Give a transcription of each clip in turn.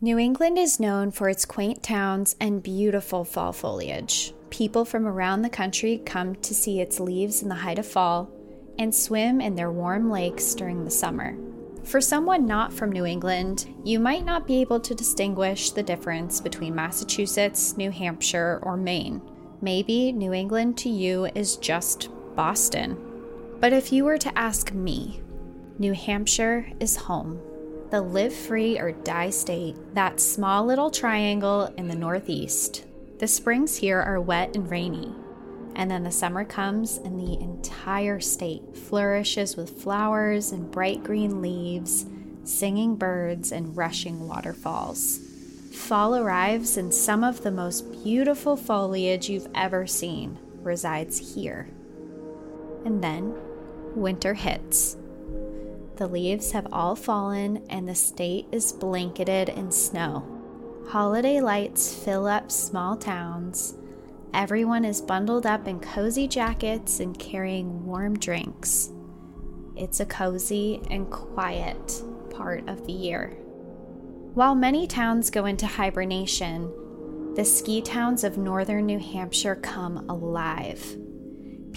New England is known for its quaint towns and beautiful fall foliage. People from around the country come to see its leaves in the height of fall and swim in their warm lakes during the summer. For someone not from New England, you might not be able to distinguish the difference between Massachusetts, New Hampshire, or Maine. Maybe New England to you is just Boston. But if you were to ask me, New Hampshire is home. The live free or die state, that small little triangle in the Northeast. The springs here are wet and rainy, and then the summer comes and the entire state flourishes with flowers and bright green leaves, singing birds, and rushing waterfalls. Fall arrives, and some of the most beautiful foliage you've ever seen resides here. And then winter hits. The leaves have all fallen, and the state is blanketed in snow. Holiday lights fill up small towns. Everyone is bundled up in cozy jackets and carrying warm drinks. It's a cozy and quiet part of the year. While many towns go into hibernation, the ski towns of northern New Hampshire come alive.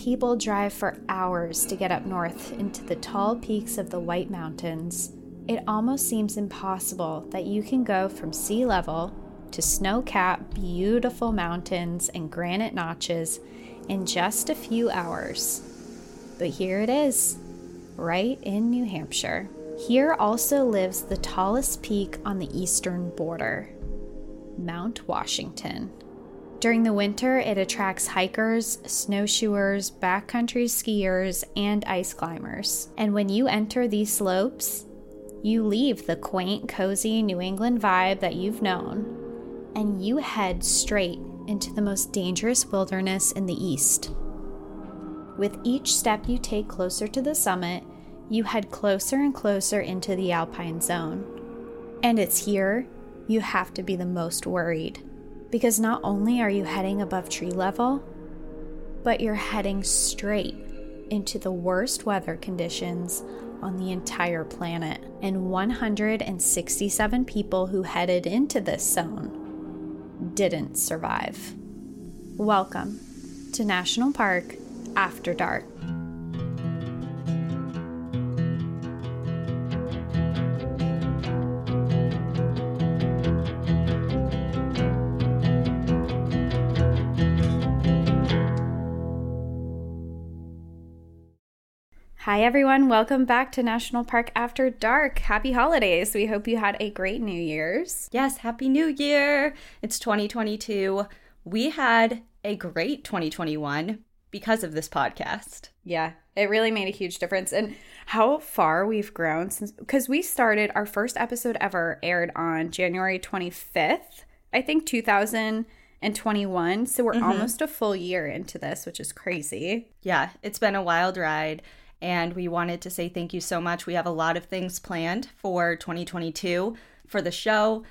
People drive for hours to get up north into the tall peaks of the White Mountains. It almost seems impossible that you can go from sea level to snow capped, beautiful mountains and granite notches in just a few hours. But here it is, right in New Hampshire. Here also lives the tallest peak on the eastern border, Mount Washington. During the winter, it attracts hikers, snowshoers, backcountry skiers, and ice climbers. And when you enter these slopes, you leave the quaint, cozy New England vibe that you've known and you head straight into the most dangerous wilderness in the east. With each step you take closer to the summit, you head closer and closer into the alpine zone. And it's here you have to be the most worried because not only are you heading above tree level, but you're heading straight into the worst weather conditions on the entire planet. And 167 people who headed into this zone didn't survive. Welcome to National Park After Dark. Hi, everyone. Welcome back to National Park After Dark. Happy holidays. We hope you had a great New Year's. Yes, Happy New Year. It's 2022. We had a great 2021 because of this podcast. Yeah, it really made a huge difference. And how far we've grown since, because we started our first episode ever aired on January 25th, I think 2021. So we're mm-hmm. almost a full year into this, which is crazy. Yeah, it's been a wild ride and we wanted to say thank you so much. We have a lot of things planned for 2022 for the show,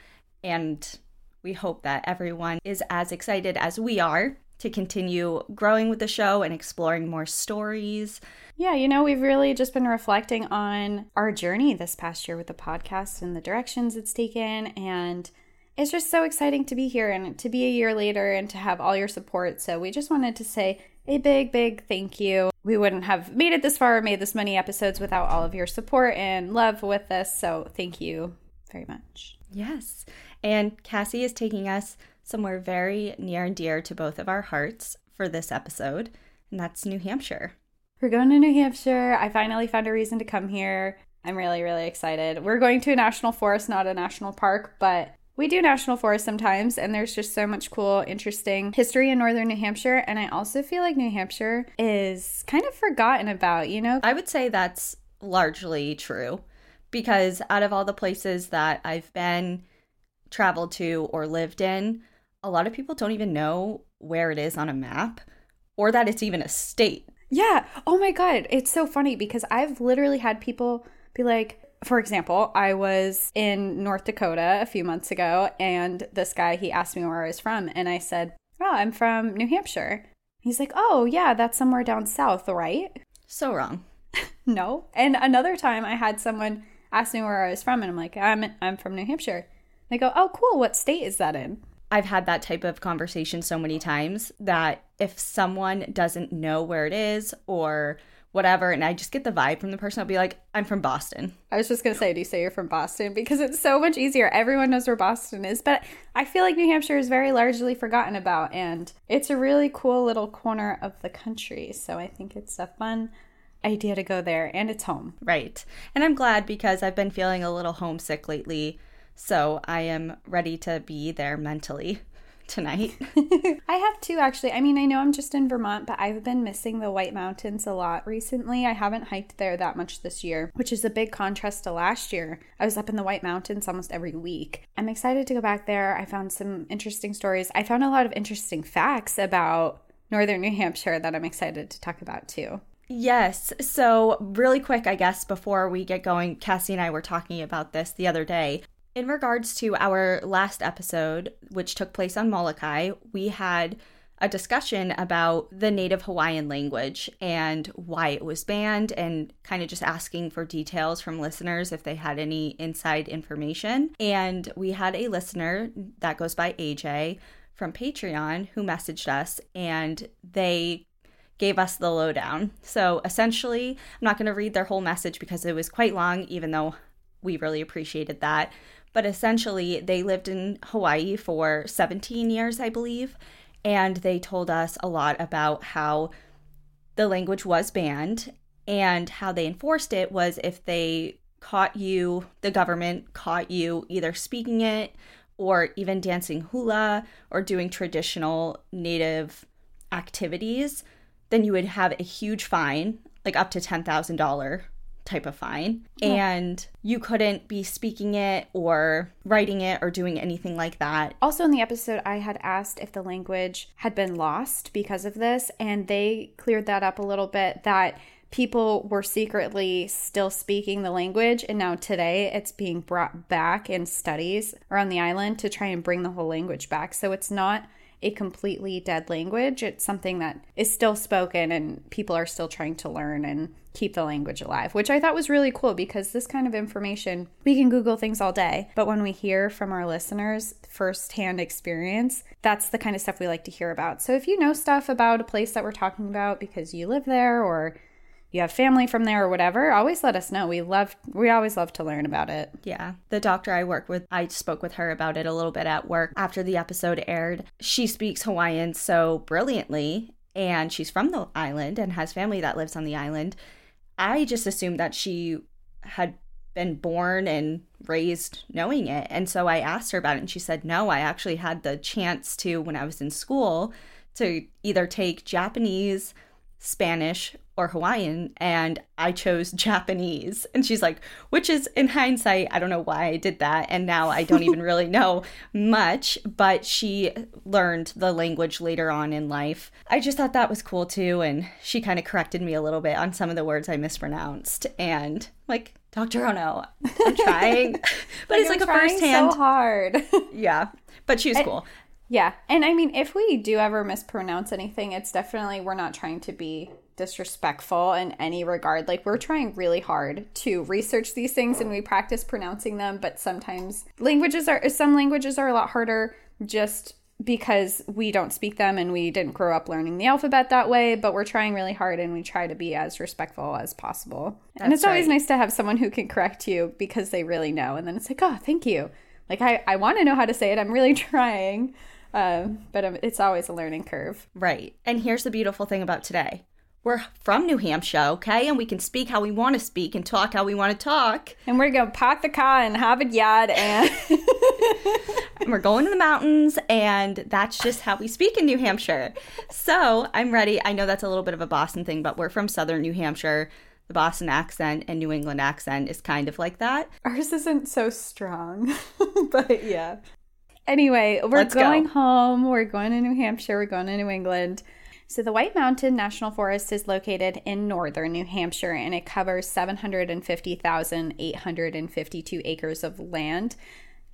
and we hope that everyone is as excited as we are to continue growing with the show and exploring more stories. Yeah, you know, we've really just been reflecting on our journey this past year with the podcast and the directions it's taken. And it's just so exciting to be here and to be a year later and to have all your support. So we just wanted to say a big, big thank you. We wouldn't have made it this far or made this many episodes without all of your support and love with this. So thank you very much. Yes. And Cassie is taking us somewhere very near and dear to both of our hearts for this episode, and that's New Hampshire. We're going to New Hampshire. I finally found a reason to come here. I'm really, really excited. We're going to a national forest, not a national park, but we do national forests sometimes, and there's just so much cool, interesting history in northern New Hampshire. And I also feel like New Hampshire is kind of forgotten about, you know? I would say that's largely true because out of all the places that I've been, traveled to, or lived in, a lot of people don't even know where it is on a map or that it's even a state. Yeah. Oh my God. It's so funny because I've literally had people be like, for example, I was in North Dakota a few months ago, and this guy, he asked me where I was from, and I said, Oh, I'm from New Hampshire. He's like, Oh, yeah, that's somewhere down south, right? So wrong. no. And another time I had someone ask me where I was from, and I'm like, I'm, I'm from New Hampshire. They go, oh, cool. What state is that in? I've had that type of conversation so many times that if someone doesn't know where it is or whatever, and I just get the vibe from the person, I'll be like, I'm from Boston. I was just going to say, do you say you're from Boston? Because it's so much easier. Everyone knows where Boston is. But I feel like New Hampshire is very largely forgotten about, and it's a really cool little corner of the country. So I think it's a fun idea to go there, and it's home. Right. And I'm glad because I've been feeling a little homesick lately. So I am ready to be there mentally tonight. I have too, actually. I mean, I know I'm just in Vermont, but I've been missing the White Mountains a lot recently. I haven't hiked there that much this year, which is a big contrast to last year. I was up in the White Mountains almost every week. I'm excited to go back there. I found some interesting stories. I found a lot of interesting facts about northern New Hampshire that I'm excited to talk about too. Yes. So, really quick, I guess, before we get going, Cassie and I were talking about this the other day. In regards to our last episode, which took place on Molokai, we had a discussion about the native Hawaiian language and why it was banned, and kind of just asking for details from listeners if they had any inside information. And we had a listener that goes by AJ from Patreon who messaged us, and they gave us the lowdown. So essentially, I'm not going to read their whole message because it was quite long, even though we really appreciated that. But essentially, they lived in Hawaii for 17 years, I believe, and they told us a lot about how the language was banned and how they enforced it was if they caught you, the government caught you either speaking it or even dancing hula or doing traditional native activities, then you would have a huge fine, like up to $10,000 type of fine. And you couldn't be speaking it or writing it or doing anything like that. Also, in the episode, I had asked if the language had been lost because of this, and they cleared that up a little bit that people were secretly still speaking the language and now today it's being brought back in studies around the island to try and bring the whole language back so it's not a completely dead language. It's something that is still spoken and people are still trying to learn and keep the language alive, which I thought was really cool because this kind of information, we can Google things all day. But when we hear from our listeners firsthand experience, that's the kind of stuff we like to hear about. So if you know stuff about a place that we're talking about because you live there or you have family from there or whatever, always let us know. We love we always love to learn about it. Yeah. The doctor I work with, I spoke with her about it a little bit at work after the episode aired. She speaks Hawaiian so brilliantly and she's from the island and has family that lives on the island. I just assumed that she had been born and raised knowing it. And so I asked her about it and she said, "No, I actually had the chance to when I was in school to either take Japanese Spanish or Hawaiian, and I chose Japanese. And she's like, which is in hindsight, I don't know why I did that. And now I don't even really know much, but she learned the language later on in life. I just thought that was cool too. And she kind of corrected me a little bit on some of the words I mispronounced. And like, Dr. Ono, I'm trying. but like, it's like I'm a first hand. so hard. yeah. But she was cool. Yeah. And I mean, if we do ever mispronounce anything, it's definitely, we're not trying to be disrespectful in any regard. Like, we're trying really hard to research these things and we practice pronouncing them, but sometimes languages are, some languages are a lot harder just because we don't speak them and we didn't grow up learning the alphabet that way, but we're trying really hard and we try to be as respectful as possible. That's and it's always right. nice to have someone who can correct you because they really know. And then it's like, oh, thank you. Like, I, I want to know how to say it. I'm really trying. Um, but it's always a learning curve. Right. And here's the beautiful thing about today we're from New Hampshire, okay? And we can speak how we want to speak and talk how we want to talk. And we're going to park the car in Harvard Yard and... and we're going to the mountains, and that's just how we speak in New Hampshire. So I'm ready. I know that's a little bit of a Boston thing, but we're from southern New Hampshire. The Boston accent and New England accent is kind of like that. Ours isn't so strong, but yeah. Anyway, we're Let's going go. home. We're going to New Hampshire. We're going to New England. So, the White Mountain National Forest is located in northern New Hampshire and it covers 750,852 acres of land.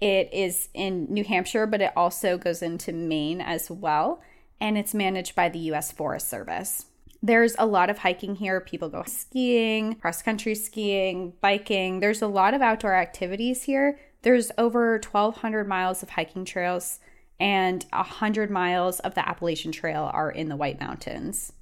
It is in New Hampshire, but it also goes into Maine as well, and it's managed by the U.S. Forest Service. There's a lot of hiking here. People go skiing, cross country skiing, biking. There's a lot of outdoor activities here There's over 1,200 miles of hiking trails, and 100 miles of the Appalachian Trail are in the White Mountains.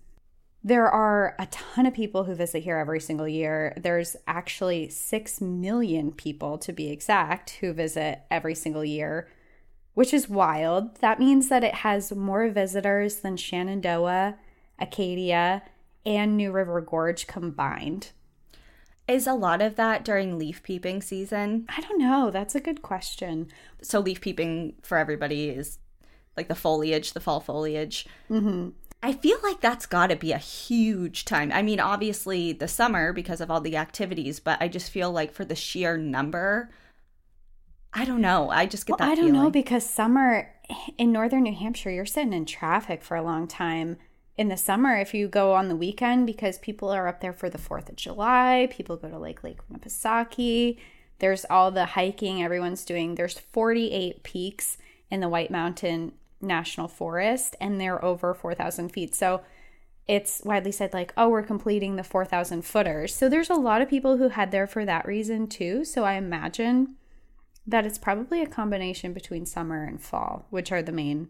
There are a ton of people who visit here every single year. There's actually 6 million people, to be exact, who visit every single year, which is wild. That means that it has more visitors than Shenandoah, Acadia, and New River Gorge combined. Is a lot of that during leaf peeping season? I don't know. That's a good question. So, leaf peeping for everybody is like the foliage, the fall foliage. Mm-hmm. I feel like that's got to be a huge time. I mean, obviously the summer because of all the activities, but I just feel like for the sheer number, I don't know. I just get well, that. I don't feeling. know because summer in northern New Hampshire, you're sitting in traffic for a long time. In the summer, if you go on the weekend, because people are up there for the Fourth of July, people go to Lake Lake Winnipesaukee. There's all the hiking everyone's doing. There's 48 peaks in the White Mountain National Forest and they're over 4,000 feet. So it's widely said, like, oh, we're completing the 4,000 footers. So there's a lot of people who head there for that reason too. So I imagine that it's probably a combination between summer and fall, which are the main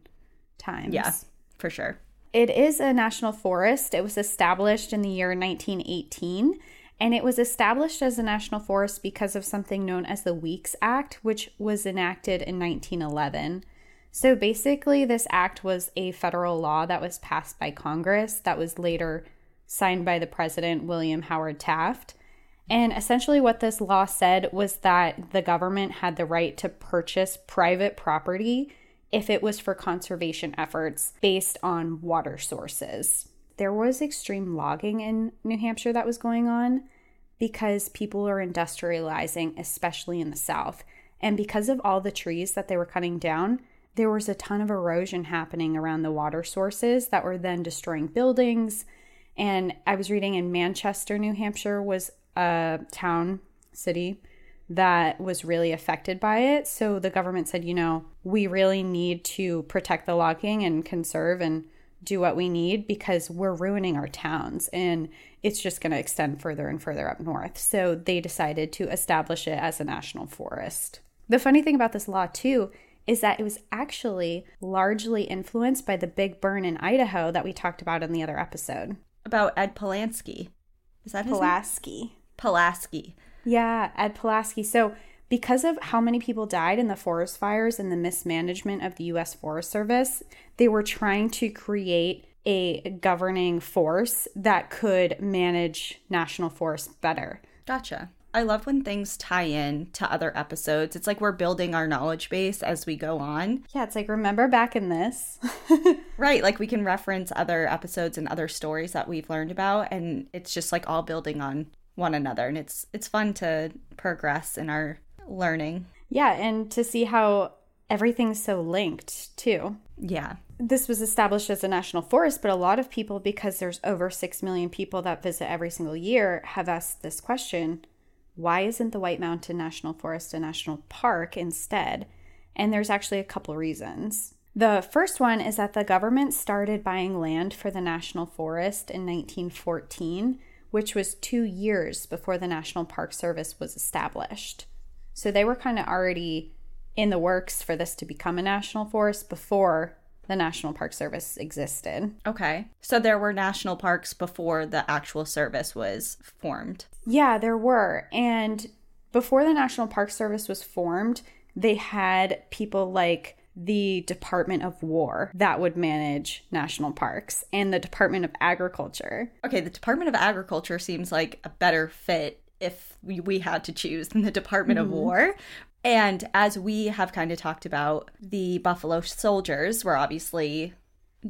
times. Yeah, for sure. It is a national forest. It was established in the year 1918. And it was established as a national forest because of something known as the Weeks Act, which was enacted in 1911. So basically, this act was a federal law that was passed by Congress that was later signed by the president, William Howard Taft. And essentially, what this law said was that the government had the right to purchase private property if it was for conservation efforts based on water sources. There was extreme logging in New Hampshire that was going on because people are industrializing, especially in the South. And because of all the trees that they were cutting down, there was a ton of erosion happening around the water sources that were then destroying buildings. And I was reading in Manchester, New Hampshire, was a town, city that was really affected by it. So the government said, you know, we really need to protect the logging and conserve and do what we need because we're ruining our towns and it's just going to extend further and further up north. So they decided to establish it as a national forest. The funny thing about this law, too, is that it was actually largely influenced by the big burn in Idaho that we talked about in the other episode. About Ed Pulaski. Is that his Pulaski. Pulaski. Yeah, Ed Pulaski. So, because of how many people died in the forest fires and the mismanagement of the US Forest Service, they were trying to create a governing force that could manage national forests better. Gotcha. I love when things tie in to other episodes. It's like we're building our knowledge base as we go on. Yeah, it's like remember back in this. right, like we can reference other episodes and other stories that we've learned about and it's just like all building on one another and it's it's fun to progress in our learning. Yeah, and to see how everything's so linked too. Yeah. This was established as a national forest, but a lot of people because there's over 6 million people that visit every single year have asked this question why isn't the White Mountain National Forest a national park instead? And there's actually a couple reasons. The first one is that the government started buying land for the national forest in 1914, which was two years before the National Park Service was established. So they were kind of already in the works for this to become a national forest before the National Park Service existed. Okay. So there were national parks before the actual service was formed. Yeah, there were. And before the National Park Service was formed, they had people like the Department of War that would manage national parks and the Department of Agriculture. Okay, the Department of Agriculture seems like a better fit if we, we had to choose than the Department mm-hmm. of War. And as we have kind of talked about, the Buffalo Soldiers were obviously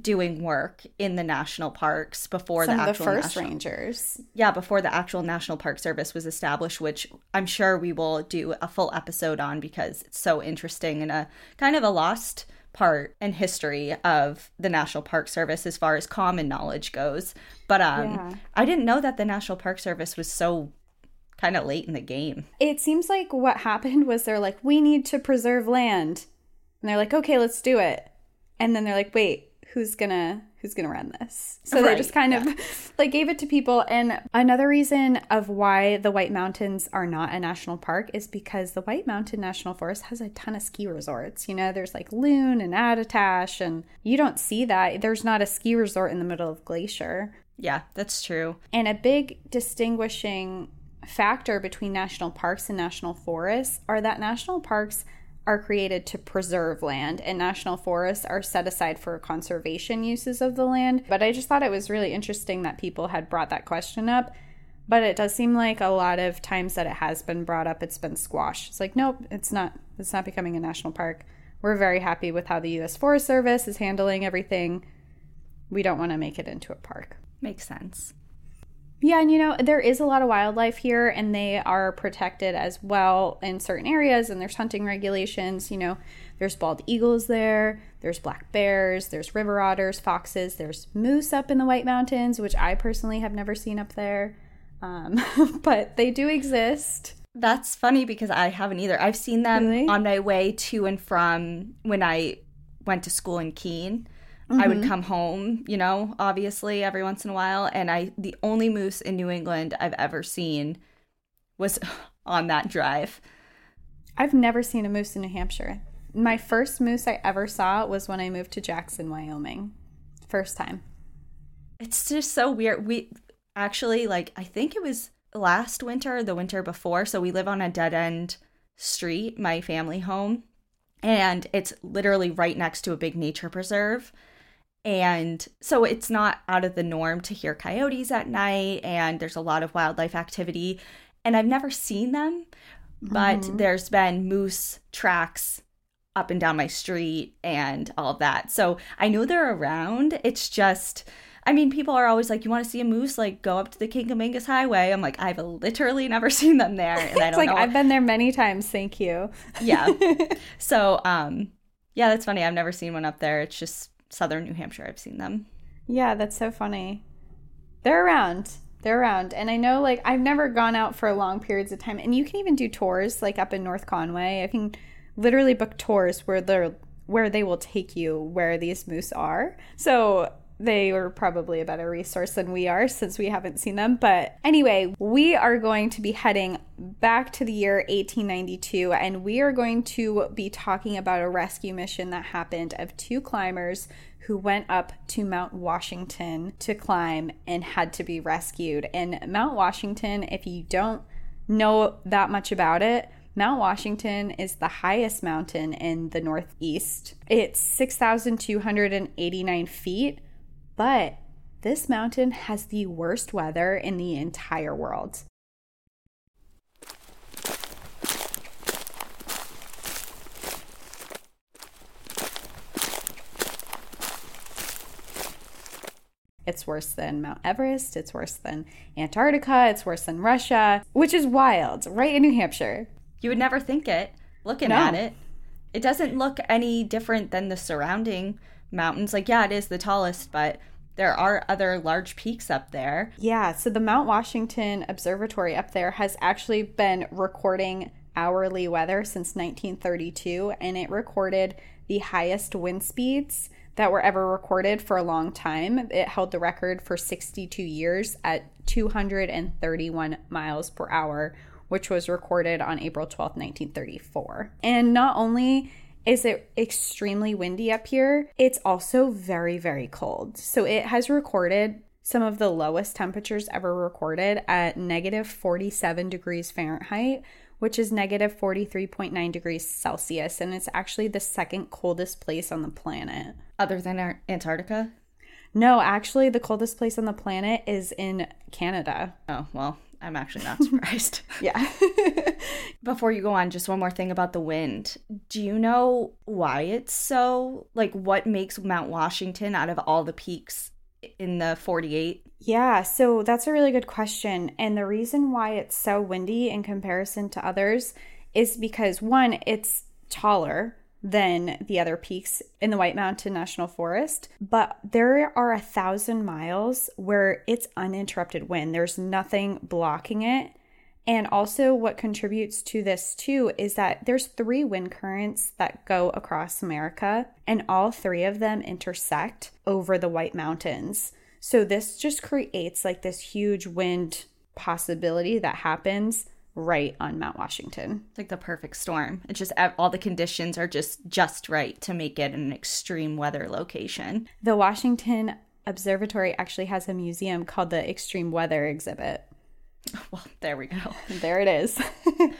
doing work in the national parks before Some the actual the first national, rangers. Yeah, before the actual National Park Service was established, which I'm sure we will do a full episode on because it's so interesting and a kind of a lost part and history of the National Park Service as far as common knowledge goes. But um yeah. I didn't know that the National Park Service was so kind of late in the game. It seems like what happened was they're like, we need to preserve land. And they're like, okay, let's do it. And then they're like, wait, who's gonna who's to run this. So right, they just kind yeah. of like gave it to people. And another reason of why the White Mountains are not a national park is because the White Mountain National Forest has a ton of ski resorts. You know, there's like Loon and Attitash, and you don't see that. There's not a ski resort in the middle of Glacier. Yeah, that's true. And a big distinguishing factor between national parks and national forests are that national parks are created to preserve land and national forests are set aside for conservation uses of the land. But I just thought it was really interesting that people had brought that question up. But it does seem like a lot of times that it has been brought up, it's been squashed. It's like, nope, it's not. It's not becoming a national park. We're very happy with how the U.S. Forest Service is handling everything. We don't want to make it into a park. Makes sense. Yeah, and you know, there is a lot of wildlife here and they are protected as well in certain areas and there's hunting regulations, you know, there's bald eagles there, there's black bears, there's river otters, foxes, there's moose up in the White Mountains, which I personally have never seen up there. Um, but they do exist. That's funny because I haven't either. I've seen them really? on my way to and from when I went to school in Keene. Mm-hmm. I would mm-hmm. come home, you know, obviously every once in a while, and I the only moose in New England I've ever seen was on that drive. I've never seen a moose in New Hampshire. My first moose I ever saw was when I moved to Jackson, Wyoming. First time. It's just so weird. We actually like I think it was last winter, the winter before, so we live on a dead end street, my family home, and it's literally right next to a big nature preserve. And so it's not out of the norm to hear coyotes at night, and there's a lot of wildlife activity. And I've never seen them, but mm-hmm. there's been moose tracks up and down my street and all of that. So I know they're around. It's just, I mean, people are always like, "You want to see a moose? Like, go up to the Kancamagus Highway." I'm like, I've literally never seen them there, and I don't like know. I've been there many times. Thank you. yeah. So, um, yeah, that's funny. I've never seen one up there. It's just southern New Hampshire, I've seen them. Yeah, that's so funny. They're around. They're around. And I know like I've never gone out for long periods of time. And you can even do tours like up in North Conway. I can literally book tours where they're where they will take you where these moose are. So they were probably a better resource than we are since we haven't seen them. But anyway, we are going to be heading back to the year 1892 and we are going to be talking about a rescue mission that happened of two climbers who went up to Mount Washington to climb and had to be rescued. And Mount Washington, if you don't know that much about it, Mount Washington is the highest mountain in the Northeast. It's 6,289 feet, but this mountain has the worst weather in the entire world. It's worse than Mount Everest. It's worse than Antarctica. It's worse than Russia, which is wild, right in New Hampshire. You would never think it looking no. at it. It doesn't look any different than the surrounding mountains. Like, yeah, it is the tallest, but there are other large peaks up there. Yeah, so the Mount Washington Observatory up there has actually been recording hourly weather since 1932, and it recorded the highest wind speeds that were ever recorded for a long time. It held the record for 62 years at 231 miles per hour, which was recorded on April 12, 1934. And not only is it extremely windy up here, it's also very, very cold. So it has recorded some of the lowest temperatures ever recorded at negative 47 degrees Fahrenheit, which is negative 43.9 degrees Celsius. And it's actually the second coldest place on the planet. Other than Antarctica? No, actually, the coldest place on the planet is in Canada. Oh, well, I'm actually not surprised. yeah. Before you go on, just one more thing about the wind. Do you know why it's so like what makes Mount Washington out of all the peaks in the 48? Yeah, so that's a really good question. And the reason why it's so windy in comparison to others is because one, it's taller than the other peaks in the White Mountain National Forest. But there are a thousand miles where it's uninterrupted wind, there's nothing blocking it. And also, what contributes to this too is that there's three wind currents that go across America, and all three of them intersect over the White Mountains. So, this just creates like this huge wind possibility that happens right on Mount Washington. It's like the perfect storm. It's just all the conditions are just just right to make it an extreme weather location. The Washington Observatory actually has a museum called the Extreme Weather Exhibit. Well, there we go. There it is.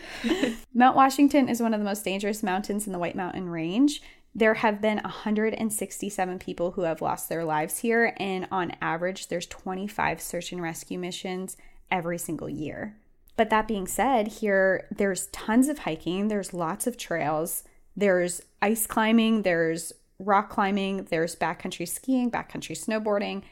Mount Washington is one of the most dangerous mountains in the White Mountain Range. There have been 167 people who have lost their lives here, and on average, there's 25 search and rescue missions every single year. But that being said, here there's tons of hiking, there's lots of trails, there's ice climbing, there's rock climbing, there's backcountry skiing, backcountry snowboarding.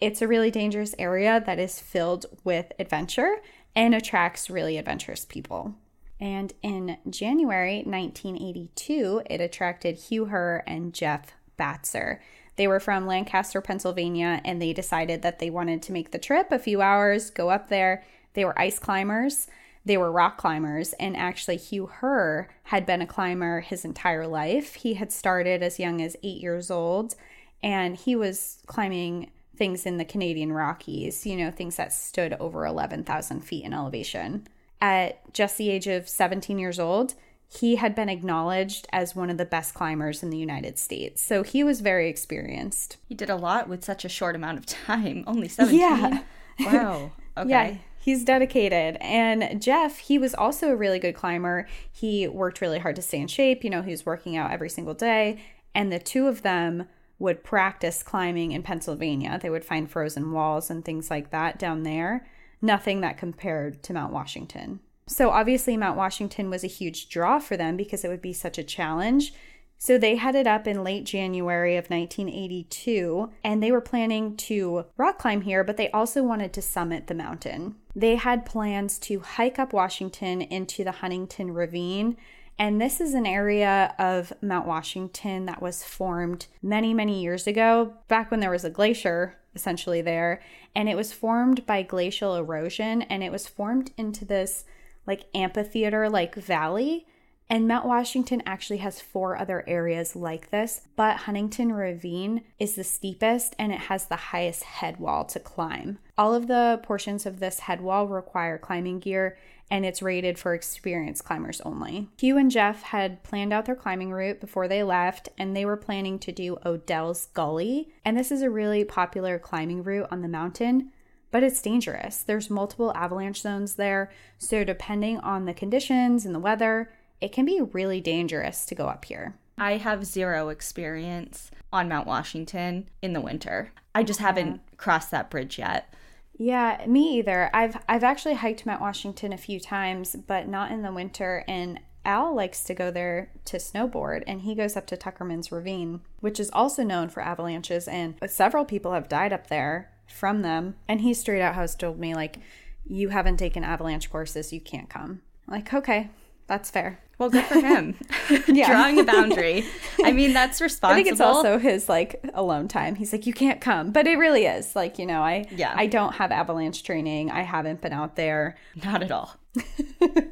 It's a really dangerous area that is filled with adventure and attracts really adventurous people. And in January 1982, it attracted Hugh Herr and Jeff Batzer. They were from Lancaster, Pennsylvania, and they decided that they wanted to make the trip a few hours, go up there. They were ice climbers, they were rock climbers, and actually, Hugh Herr had been a climber his entire life. He had started as young as eight years old, and he was climbing things in the Canadian Rockies, you know, things that stood over 11,000 feet in elevation. At just the age of 17 years old, he had been acknowledged as one of the best climbers in the United States. So he was very experienced. He did a lot with such a short amount of time, only 17. Yeah. Wow. Okay. Yeah. He's dedicated. And Jeff, he was also a really good climber. He worked really hard to stay in shape. You know, he was working out every single day. And the two of them would practice climbing in Pennsylvania. They would find frozen walls and things like that down there. Nothing that compared to Mount Washington. So obviously, Mount Washington was a huge draw for them because it would be such a challenge. So they headed up in late January of 1982 and they were planning to rock climb here, but they also wanted to summit the mountain. They had plans to hike up Washington into the Huntington Ravine. And this is an area of Mount Washington that was formed many, many years ago, back when there was a glacier essentially there. And it was formed by glacial erosion and it was formed into this like amphitheater like valley and Mount Washington actually has four other areas like this, but Huntington Ravine is the steepest and it has the highest head wall to climb. All of the portions of this head wall require climbing gear and it's rated for experienced climbers only. Hugh and Jeff had planned out their climbing route before they left and they were planning to do Odell's Gully. And this is a really popular climbing route on the mountain but it's dangerous. There's multiple avalanche zones there, so depending on the conditions and the weather, it can be really dangerous to go up here. I have zero experience on Mount Washington in the winter. I just haven't yeah. crossed that bridge yet. Yeah, me either. I've I've actually hiked Mount Washington a few times, but not in the winter and Al likes to go there to snowboard and he goes up to Tuckerman's Ravine, which is also known for avalanches and several people have died up there from them. And he straight out has told me like you haven't taken avalanche courses, you can't come. I'm like, okay, that's fair. Well, good for him. Drawing a boundary. I mean, that's responsible. I think it's also his like alone time. He's like, you can't come, but it really is like you know, I yeah, I don't have avalanche training. I haven't been out there. Not at all.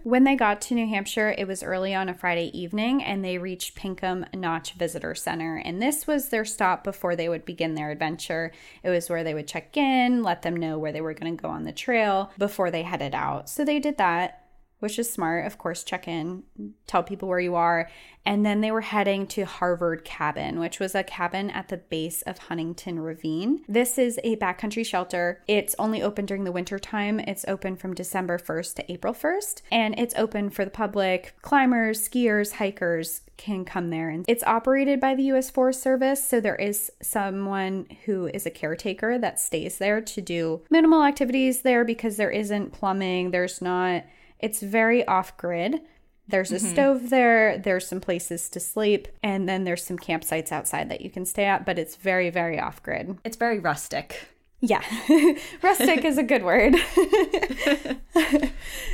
when they got to New Hampshire, it was early on a Friday evening, and they reached Pinkham Notch Visitor Center. And this was their stop before they would begin their adventure. It was where they would check in, let them know where they were going to go on the trail before they headed out. So they did that which is smart. Of course, check in, tell people where you are. And then they were heading to Harvard Cabin, which was a cabin at the base of Huntington Ravine. This is a backcountry shelter. It's only open during the winter time. It's open from December 1st to April 1st, and it's open for the public. Climbers, skiers, hikers can come there. And it's operated by the US Forest Service, so there is someone who is a caretaker that stays there to do minimal activities there because there isn't plumbing, there's not it's very off grid. There's a mm-hmm. stove there, there's some places to sleep, and then there's some campsites outside that you can stay at, but it's very, very off grid. It's very rustic. Yeah, rustic is a good word.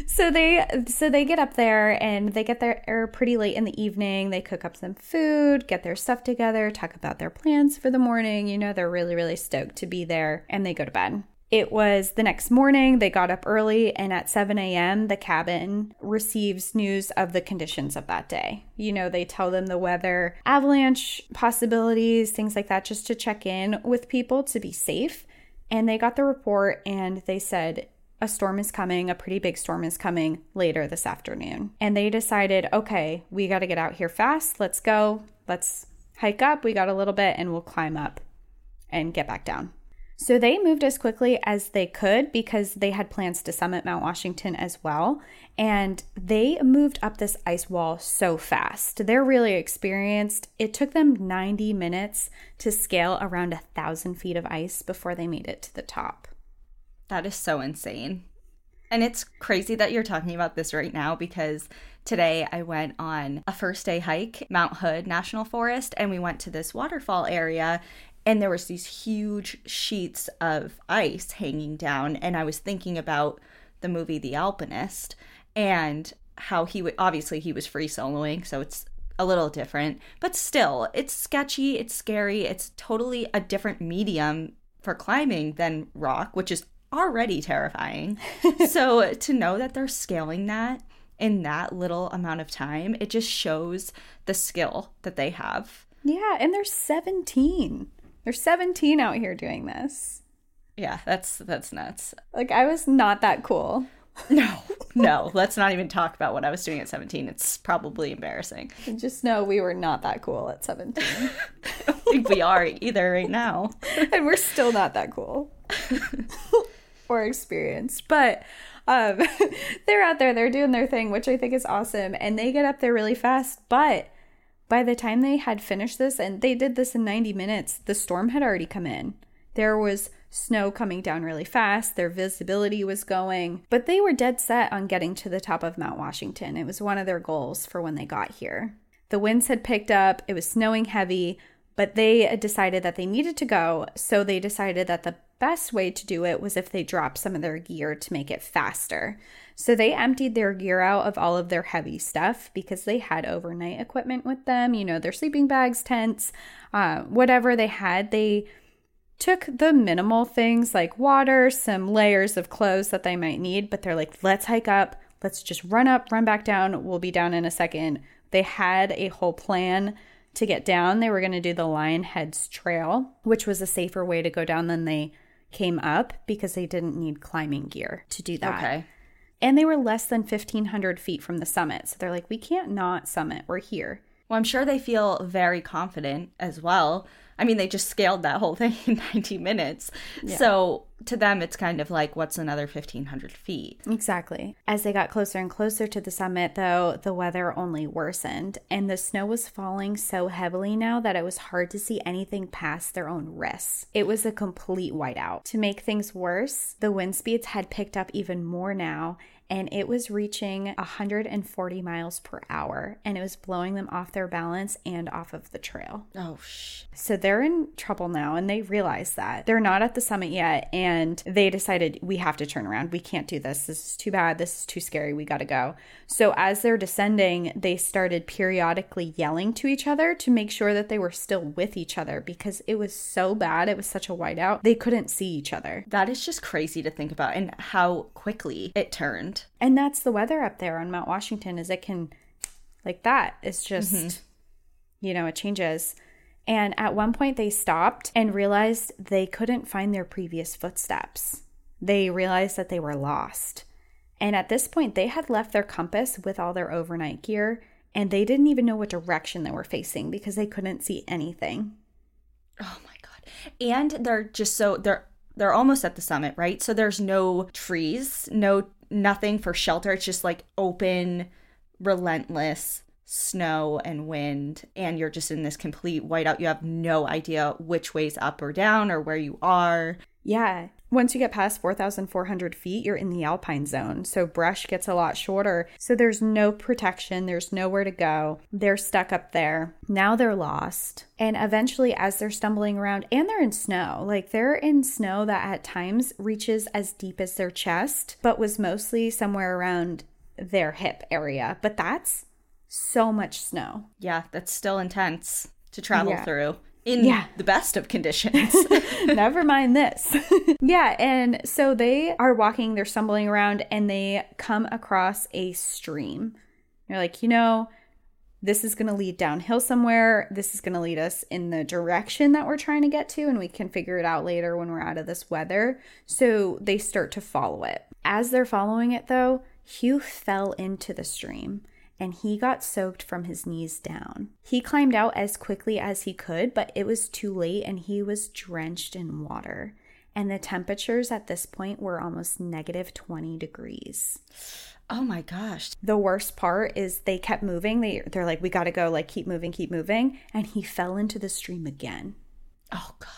so they so they get up there and they get there pretty late in the evening. They cook up some food, get their stuff together, talk about their plans for the morning. You know, they're really really stoked to be there and they go to bed It was the next morning. They got up early, and at 7 a.m., the cabin receives news of the conditions of that day. You know, they tell them the weather, avalanche possibilities, things like that, just to check in with people to be safe. And they got the report and they said, a storm is coming, a pretty big storm is coming later this afternoon. And they decided, okay, we got to get out here fast. Let's go. Let's hike up. We got a little bit and we'll climb up and get back down. So they moved as quickly as they could because they had plans to summit Mount Washington as well. And they moved up this ice wall so fast. They're really experienced. It took them 90 minutes to scale around a thousand feet of ice before they made it to the top. That is so insane. And it's crazy that you're talking about this right now because today I went on a first day hike, Mount Hood National Forest, and we went to this waterfall area and there was these huge sheets of ice hanging down and I was thinking about the movie The Alpinist and how he would obviously he was free soloing, so it's a little different, but still, it's sketchy, it's scary, it's totally a different medium for climbing than rock, which is already terrifying. so to know that they're scaling that in that little amount of time, it just shows the skill that they have. Yeah, and they're 17. They're 17 out here doing this. Yeah, that's that's nuts. Like I was not that cool. No, no. let's not even talk about what I was doing at 17. It's probably embarrassing. Just know we were not that cool at 17. I don't think we are either right now. and we're still not that cool or experienced. But um, they're out there, they're doing their thing, which I think is awesome. And they get up there really fast. But by the time they had finished this, and they did this in 90 minutes, the storm had already come in. There was snow coming down really fast, their visibility was going, but they were dead set on getting to the top of Mount Washington. It was one of their goals for when they got here. The winds had picked up, it was snowing heavy, but they decided that they needed to go, so they decided that the best way to do it was if they dropped some of their gear to make it faster. So they emptied their gear out of all of their heavy stuff because they had overnight equipment with them, you know, their sleeping bags, tents, uh, whatever they had. They took the minimal things like water, some layers of clothes that they might need, but they're like, let's hike up, let's just run up, run back down. We'll be down in a second. They had a whole plan to get down. They were going to do the Lion Heads Trail, which was a safer way to go down than they came up because they didn't need climbing gear to do that. Okay. And they were less than 1,500 feet from the summit. So they're like, we can't not summit. We're here. Well, I'm sure they feel very confident as well. I mean, they just scaled that whole thing in 90 minutes. Yeah. So to them, it's kind of like, what's another 1,500 feet? Exactly. As they got closer and closer to the summit, though, the weather only worsened, and the snow was falling so heavily now that it was hard to see anything past their own wrists. It was a complete whiteout. To make things worse, the wind speeds had picked up even more now, and it was reaching 140 miles per hour and it was blowing them off their balance and off of the trail. Oh, sh. So they're in trouble now and they realize that. They're not at the summit yet and they decided we have to turn around. We can't do this. This is too bad. This is too scary. We got to go. So as they're descending, they started periodically yelling to each other to make sure that they were still with each other because it was so bad. It was such a whiteout. They couldn't see each other. That is just crazy to think about and how quickly it turned and that's the weather up there on Mount Washington is it can like that. It's just mm-hmm. you know, it changes. And at one point they stopped and realized they couldn't find their previous footsteps. They realized that they were lost. And at this point they had left their compass with all their overnight gear and they didn't even know what direction they were facing because they couldn't see anything. Oh my god. And they're just so they're they're almost at the summit, right? So there's no trees, no nothing for shelter. It's just like open, relentless snow and wind and you're just in this complete whiteout. You have no idea which way's up or down or where you are. Yeah. Once you get past 4,400 feet, you're in the alpine zone. So brush gets a lot shorter. So there's no protection, there's nowhere to go. They're stuck up there. Now they're lost. And eventually, as they're stumbling around, and they're in snow, like they're in snow that at times reaches as deep as their chest, but was mostly somewhere around their hip area. But that's so much snow. Yeah, that's still intense to travel yeah. through. In Yeah. the best of conditions. Never mind this. yeah, and so they are walking, they're stumbling around, and they come across a stream. They're like, you know, this is going to lead downhill somewhere. This is going to lead us in the direction that we're trying to get to, and we can figure it out later when we're out of this weather. So they start to follow it. As they're following it, though, Hugh fell into the stream and he got soaked from his knees down. He climbed out as quickly as he could, but it was too late and he was drenched in water. And the temperatures at this point were almost negative 20 degrees. oh my gosh. The worst part is they kept moving. They they're like we got to go like keep moving, keep moving, and he fell into the stream again. Oh God.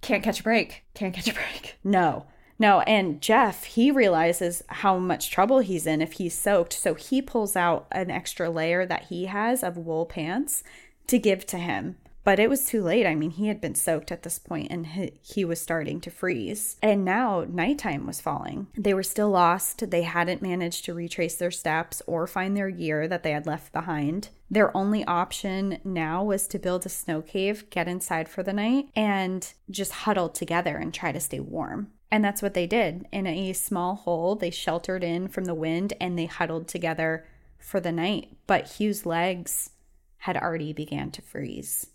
Can't catch a break. Can't catch a break. No. No, and Jeff, he realizes how much trouble he's in if he's soaked. So he pulls out an extra layer that he has of wool pants to give to him. But it was too late. I mean, he had been soaked at this point and he, was starting to freeze. And now nighttime was falling. They were still lost. They hadn't managed to retrace their steps or find their gear that they had left behind. Their only option now was to build a snow cave, get inside for the night, and just huddle together and try to stay warm. And that's what they did. In a small hole, they sheltered in from the wind and they huddled together for the night. But Hugh's legs had already began to freeze.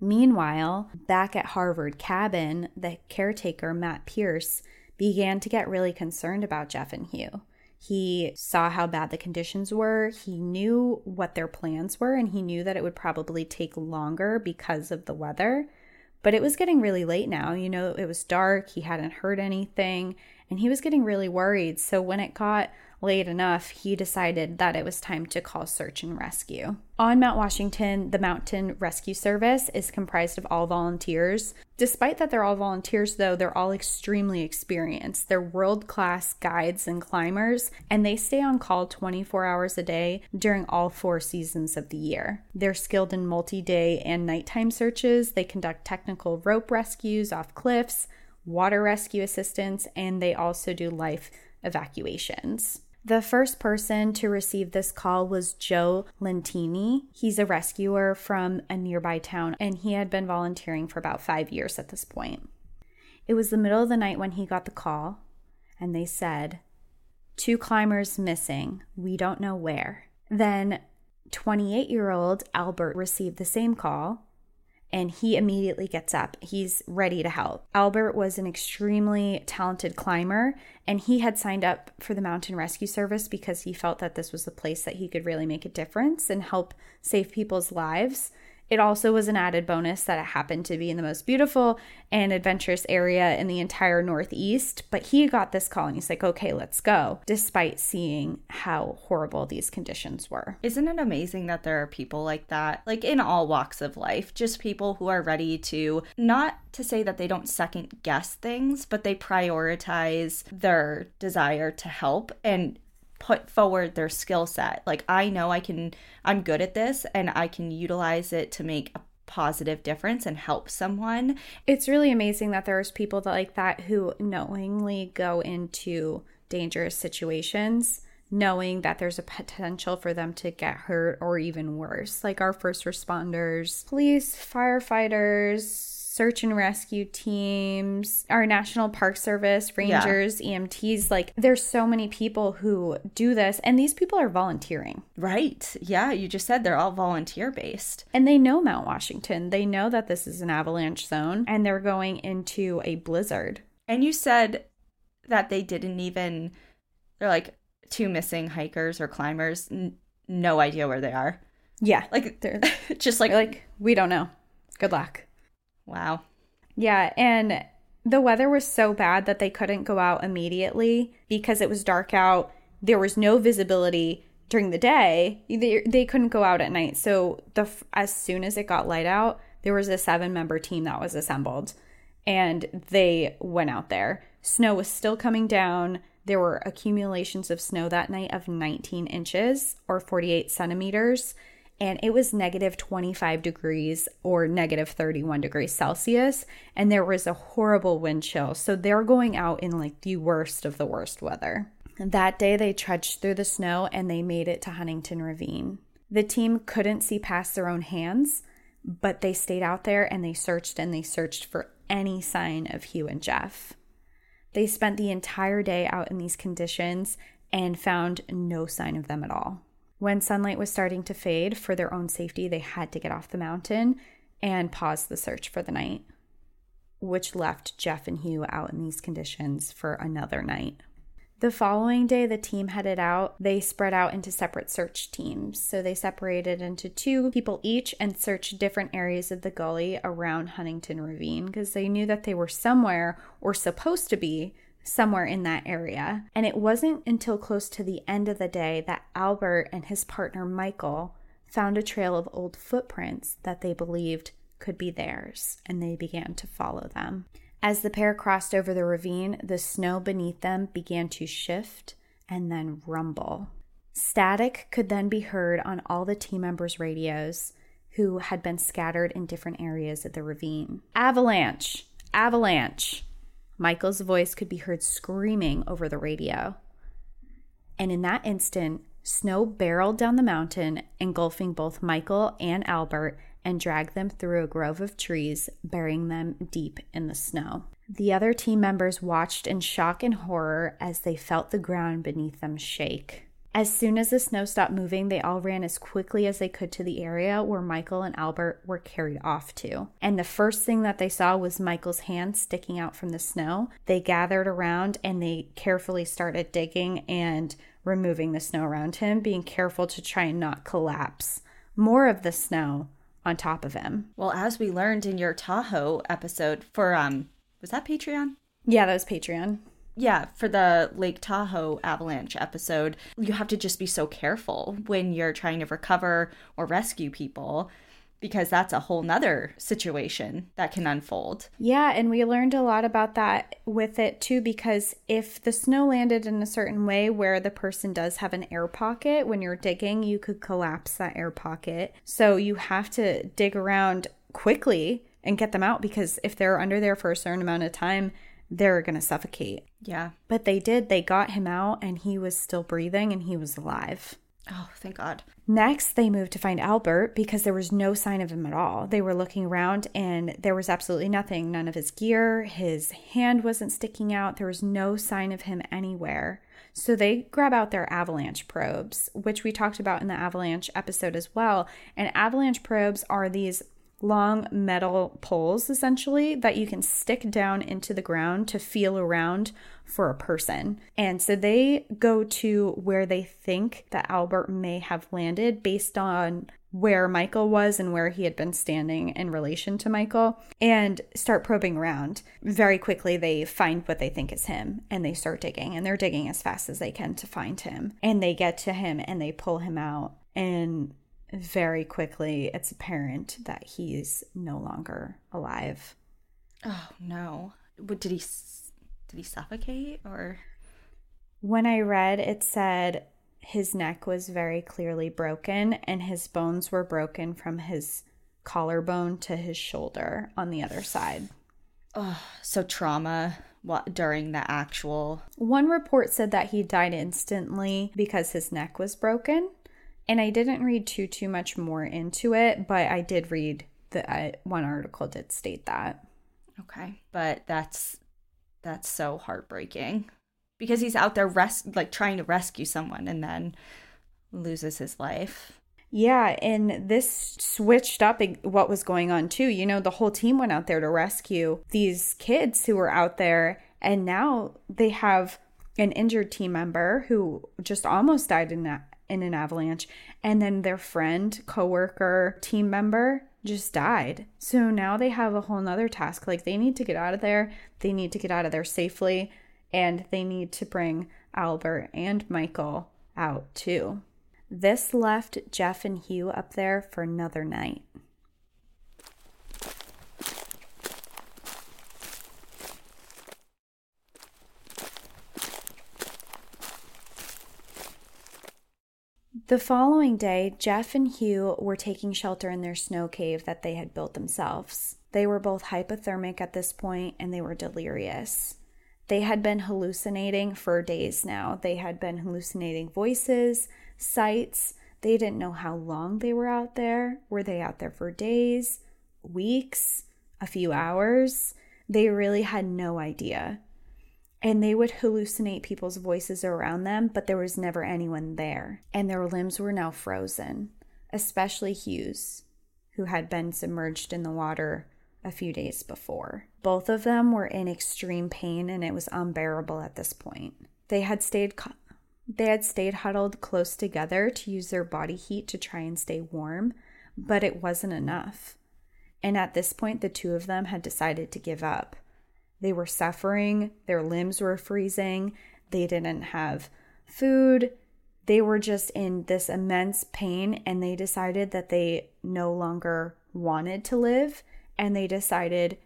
Meanwhile, back at Harvard cabin, the caretaker, Matt Pierce, began to get really concerned about Jeff and Hugh. He saw how bad the conditions were. He knew what their plans were, and he knew that it would probably take longer because of the weather. But it was getting really late now. You know, it was dark. He hadn't heard anything, and he was getting really worried. So when it got late enough, he decided that it was time to call search and rescue. On Mount Washington, the Mountain Rescue Service is comprised of all volunteers. Despite that they're all volunteers, though, they're all extremely experienced. They're world class guides and climbers, and they stay on call 24 hours a day during all four seasons of the year. They're skilled in multi day and nighttime searches, they conduct technical rope rescues off cliffs, water rescue assistance, and they also do life evacuations. The first person to receive this call was Joe Lentini. He's a rescuer from a nearby town, and he had been volunteering for about five years at this point. It was the middle of the night when he got the call, and they said, Two climbers missing. We don't know where. Then 28 year old Albert received the same call and he immediately gets up. He's ready to help. Albert was an extremely talented climber and he had signed up for the Mountain Rescue Service because he felt that this was the place that he could really make a difference and help save people's lives. It also was an added bonus that it happened to be in the most beautiful and adventurous area in the entire Northeast. But he got this call and he's like, okay, let's go, despite seeing how horrible these conditions were. Isn't it amazing that there are people like that, like in all walks of life, just people who are ready to not to say that they don't second guess things, but they prioritize their desire to help and put forward their skill set. Like I know I can I'm good at this and I can utilize it to make a positive difference and help someone. It's really amazing that there's people that like that who knowingly go into dangerous situations knowing that there's a potential for them to get hurt or even worse. Like our first responders, police, firefighters, search and rescue teams, our National Park Service, rangers, EMTs. Like, there's so many people who do this, and these people are volunteering. Right. Yeah, you just said they're all volunteer based. And they know Mount Washington. They know that this is an avalanche zone, and they're going into a blizzard. And you said that they didn't even, they're like two missing hikers or climbers, n- no idea where they are. Yeah. Like, They're just like, like, we don't know. Good luck. Wow. Yeah, and the weather was so bad that they couldn't go out immediately because it was dark out. There was no visibility during the day. They, they couldn't go out at night. So the as soon as it got light out, there was a seven-member team that was assembled and they went out there. Snow was still coming down. There were accumulations of snow that night of 19 inches or 48 centimeters and it was negative 25 degrees or negative 31 degrees Celsius, and there was a horrible wind chill. So they're going out in like the worst of the worst weather. That day, they trudged through the snow and they made it to Huntington Ravine. The team couldn't see past their own hands. but they stayed out there and they searched and they searched for any sign of Hugh and Jeff. They spent the entire day out in these conditions and found no sign of them at all. When sunlight was starting to fade, for their own safety, they had to get off the mountain and pause the search for the night, which left Jeff and Hugh out in these conditions for another night. The following day, the team headed out. They spread out into separate search teams. So they separated into two people each and searched different areas of the gully around Huntington Ravine because they knew that they were somewhere or supposed to be somewhere in that area. And it wasn't until close to the end of the day that Albert and his partner Michael found a trail of old footprints that they believed could be theirs, and they began to follow them. As the pair crossed over the ravine, the snow beneath them began to shift and then rumble. Static could then be heard on all the team members' radios who had been scattered in different areas of the ravine. Avalanche! Avalanche! Michael's voice could be heard screaming over the radio. And in that instant, snow barreled down the mountain, engulfing both Michael and Albert and dragged them through a grove of trees, burying them deep in the snow. The other team members watched in shock and horror as they felt the ground beneath them shake. As soon as the snow stopped moving, they all ran as quickly as they could to the area where Michael and Albert were carried off to. And the first thing that they saw was Michael's hand sticking out from the snow. They gathered around and they carefully started digging and removing the snow around him, being careful to try and not collapse more of the snow on top of him. Well, as we learned in your Tahoe episode for um was that Patreon? Yeah, that was Patreon. Yeah, for the Lake Tahoe avalanche episode, you have to just be so careful when you're trying to recover or rescue people because that's a whole nother situation that can unfold. Yeah, and we learned a lot about that with it too because if the snow landed in a certain way where the person does have an air pocket, when you're digging, you could collapse that air pocket. So you have to dig around quickly and get them out because if they're under there for a certain amount of time, they're going to suffocate. Yeah. But they did. They got him out and he was still breathing and he was alive. Oh, thank God. Next, they moved to find Albert because there was no sign of him at all. They were looking around and there was absolutely nothing. None of his gear, his hand wasn't sticking out. There was no sign of him anywhere. So they grab out their avalanche probes, which we talked about in the avalanche episode as well. And avalanche probes are these long metal poles essentially that you can stick down into the ground to feel around for a person. And so they go to where they think that Albert may have landed based on where Michael was and where he had been standing in relation to Michael and start probing around. Very quickly, they find what they think is him and they start digging and they're digging as fast as they can to find him. And they get to him and they pull him out. And very quickly it's apparent that he's no longer alive. Oh no. Did he did he suffocate or When I read it said his neck was very clearly broken and his bones were broken from his collarbone to his shoulder on the other side. Oh, so trauma what during the actual One report said that he died instantly because his neck was broken and I didn't read too too much more into it, but I did read that uh, one article did state that. Okay, but that's that's so heartbreaking because he's out there res- like trying to rescue someone and then loses his life. Yeah, and this switched up what was going on too. You know, the whole team went out there to rescue these kids who were out there, and now they have an injured team member who just almost died in that in an avalanche. And then their friend coworker team member just died. So now they have a whole nother task. Like they need to get out of there. They need to get out of there safely. And they need to bring albert and michael out too. This left jeff and hugh up there for another night The following day, Jeff and Hugh were taking shelter in their snow cave that they had built themselves. They were both hypothermic at this point and they were delirious. They had been hallucinating for days now. They had been hallucinating voices, sights. They didn't know how long they were out there. Were they out there for days, weeks, a few hours? They really had no idea. And they would hallucinate people's voices around them, but there was never anyone there. And their limbs were now frozen, especially Hughes, who had been submerged in the water a few days before. Both of them were in extreme pain and it was unbearable at this point. They had stayed they had stayed huddled close together to use their body heat to try and stay warm, but it wasn't enough. And at this point the two of them had decided to give up. They were suffering, their limbs were freezing, they didn't have food, they were just in this immense pain and they decided that they no longer wanted to live and they decided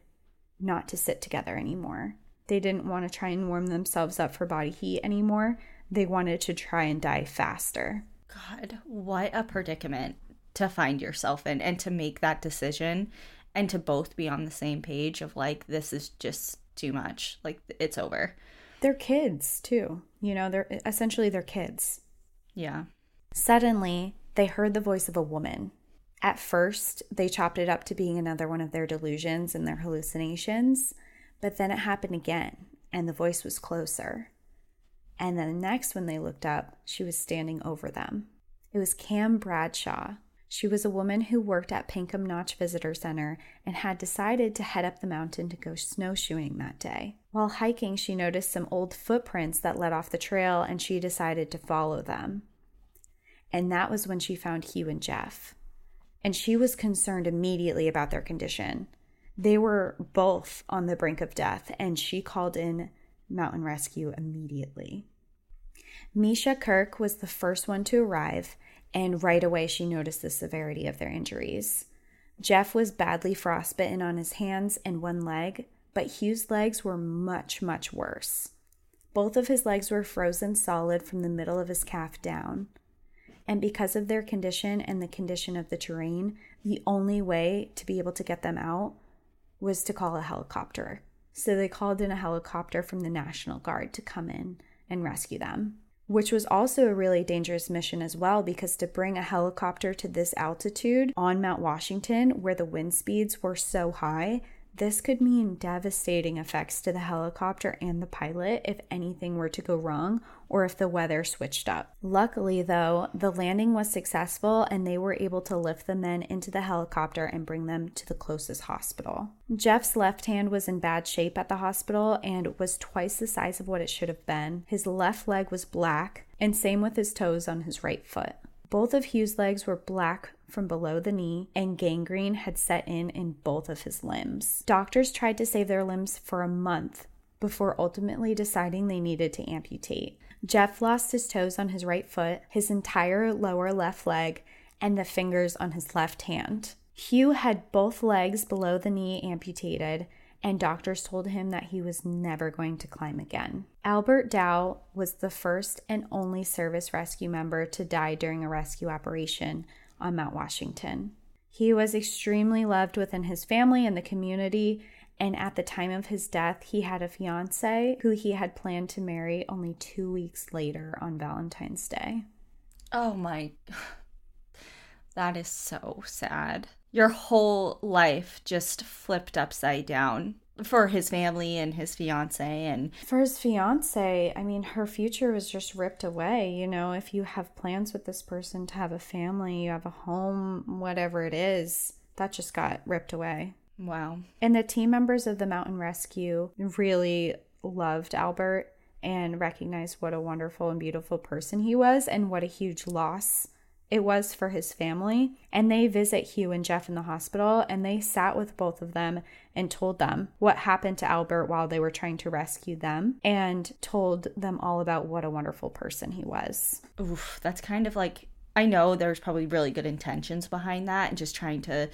not to sit together anymore. They didn't want to try and warm themselves up for body heat anymore. They wanted to try and die faster. God, what a predicament to find yourself in and to make that decision and to both be on the same page of like, this is just too much. Like, it's over. They're kids too. You know, they're essentially they're kids. Yeah. Suddenly, they heard the voice of a woman. At first, they chopped it up to being another one of their delusions and their hallucinations, but then it happened again, and the voice was closer. And then next, when they looked up, she was standing over them. It was Cam Bradshaw. She was a woman who worked at Pinkham Notch Visitor Center and had decided to head up the mountain to go snowshoeing that day. While hiking, she noticed some old footprints that led off the trail and she decided to follow them. And that was when she found Hugh and Jeff and she was concerned immediately about their condition. They were both on the brink of death, and she called in mountain rescue immediately. Misha Kirk was the first one to arrive, and right away she noticed the severity of their injuries. Jeff was badly frostbitten on his hands and one leg, but Hugh's legs were much, much worse. Both of his legs were frozen solid from the middle of his calf down. And because of their condition and the condition of the terrain, the only way to be able to get them out was to call a helicopter. So they called in a helicopter from the National Guard to come in and rescue them, which was also a really dangerous mission as well because to bring a helicopter to this altitude on Mount Washington, where the wind speeds were so high, this could mean devastating effects to the helicopter and the pilot if anything were to go wrong or if the weather switched up. Luckily, though, the landing was successful and they were able to lift the men into the helicopter and bring them to the closest hospital. Jeff's left hand was in bad shape at the hospital and was twice the size of what it should have been. His left leg was black, and same with his toes on his right foot. Both of Hugh's legs were black from below the knee, and gangrene had set in in both of his limbs. Doctors tried to save their limbs for a month before ultimately deciding they needed to amputate. Jeff lost his toes on his right foot, his entire lower left leg, and the fingers on his left hand. Hugh had both legs below the knee amputated, and doctors told him that he was never going to climb again. Albert Dow was the first and only service rescue member to die during a rescue operation on Mount Washington. He was extremely loved within his family and the community, and at the time of his death, he had a fiance who he had planned to marry only two weeks later on Valentine's Day. Oh my. That is so sad your whole life just flipped upside down for his family and his fiance and for his fiance i mean her future was just ripped away you know if you have plans with this person to have a family you have a home whatever it is that just got ripped away. Wow. And the team members of the mountain rescue really loved albert and recognized what a wonderful and beautiful person he was and what a huge loss it was for his family. And they visit Hugh and Jeff in the hospital and they sat with both of them and told them what happened to Albert while they were trying to rescue them and told them all about what a wonderful person he was. Oof, that's kind of like I know there's probably really good intentions behind that and just trying to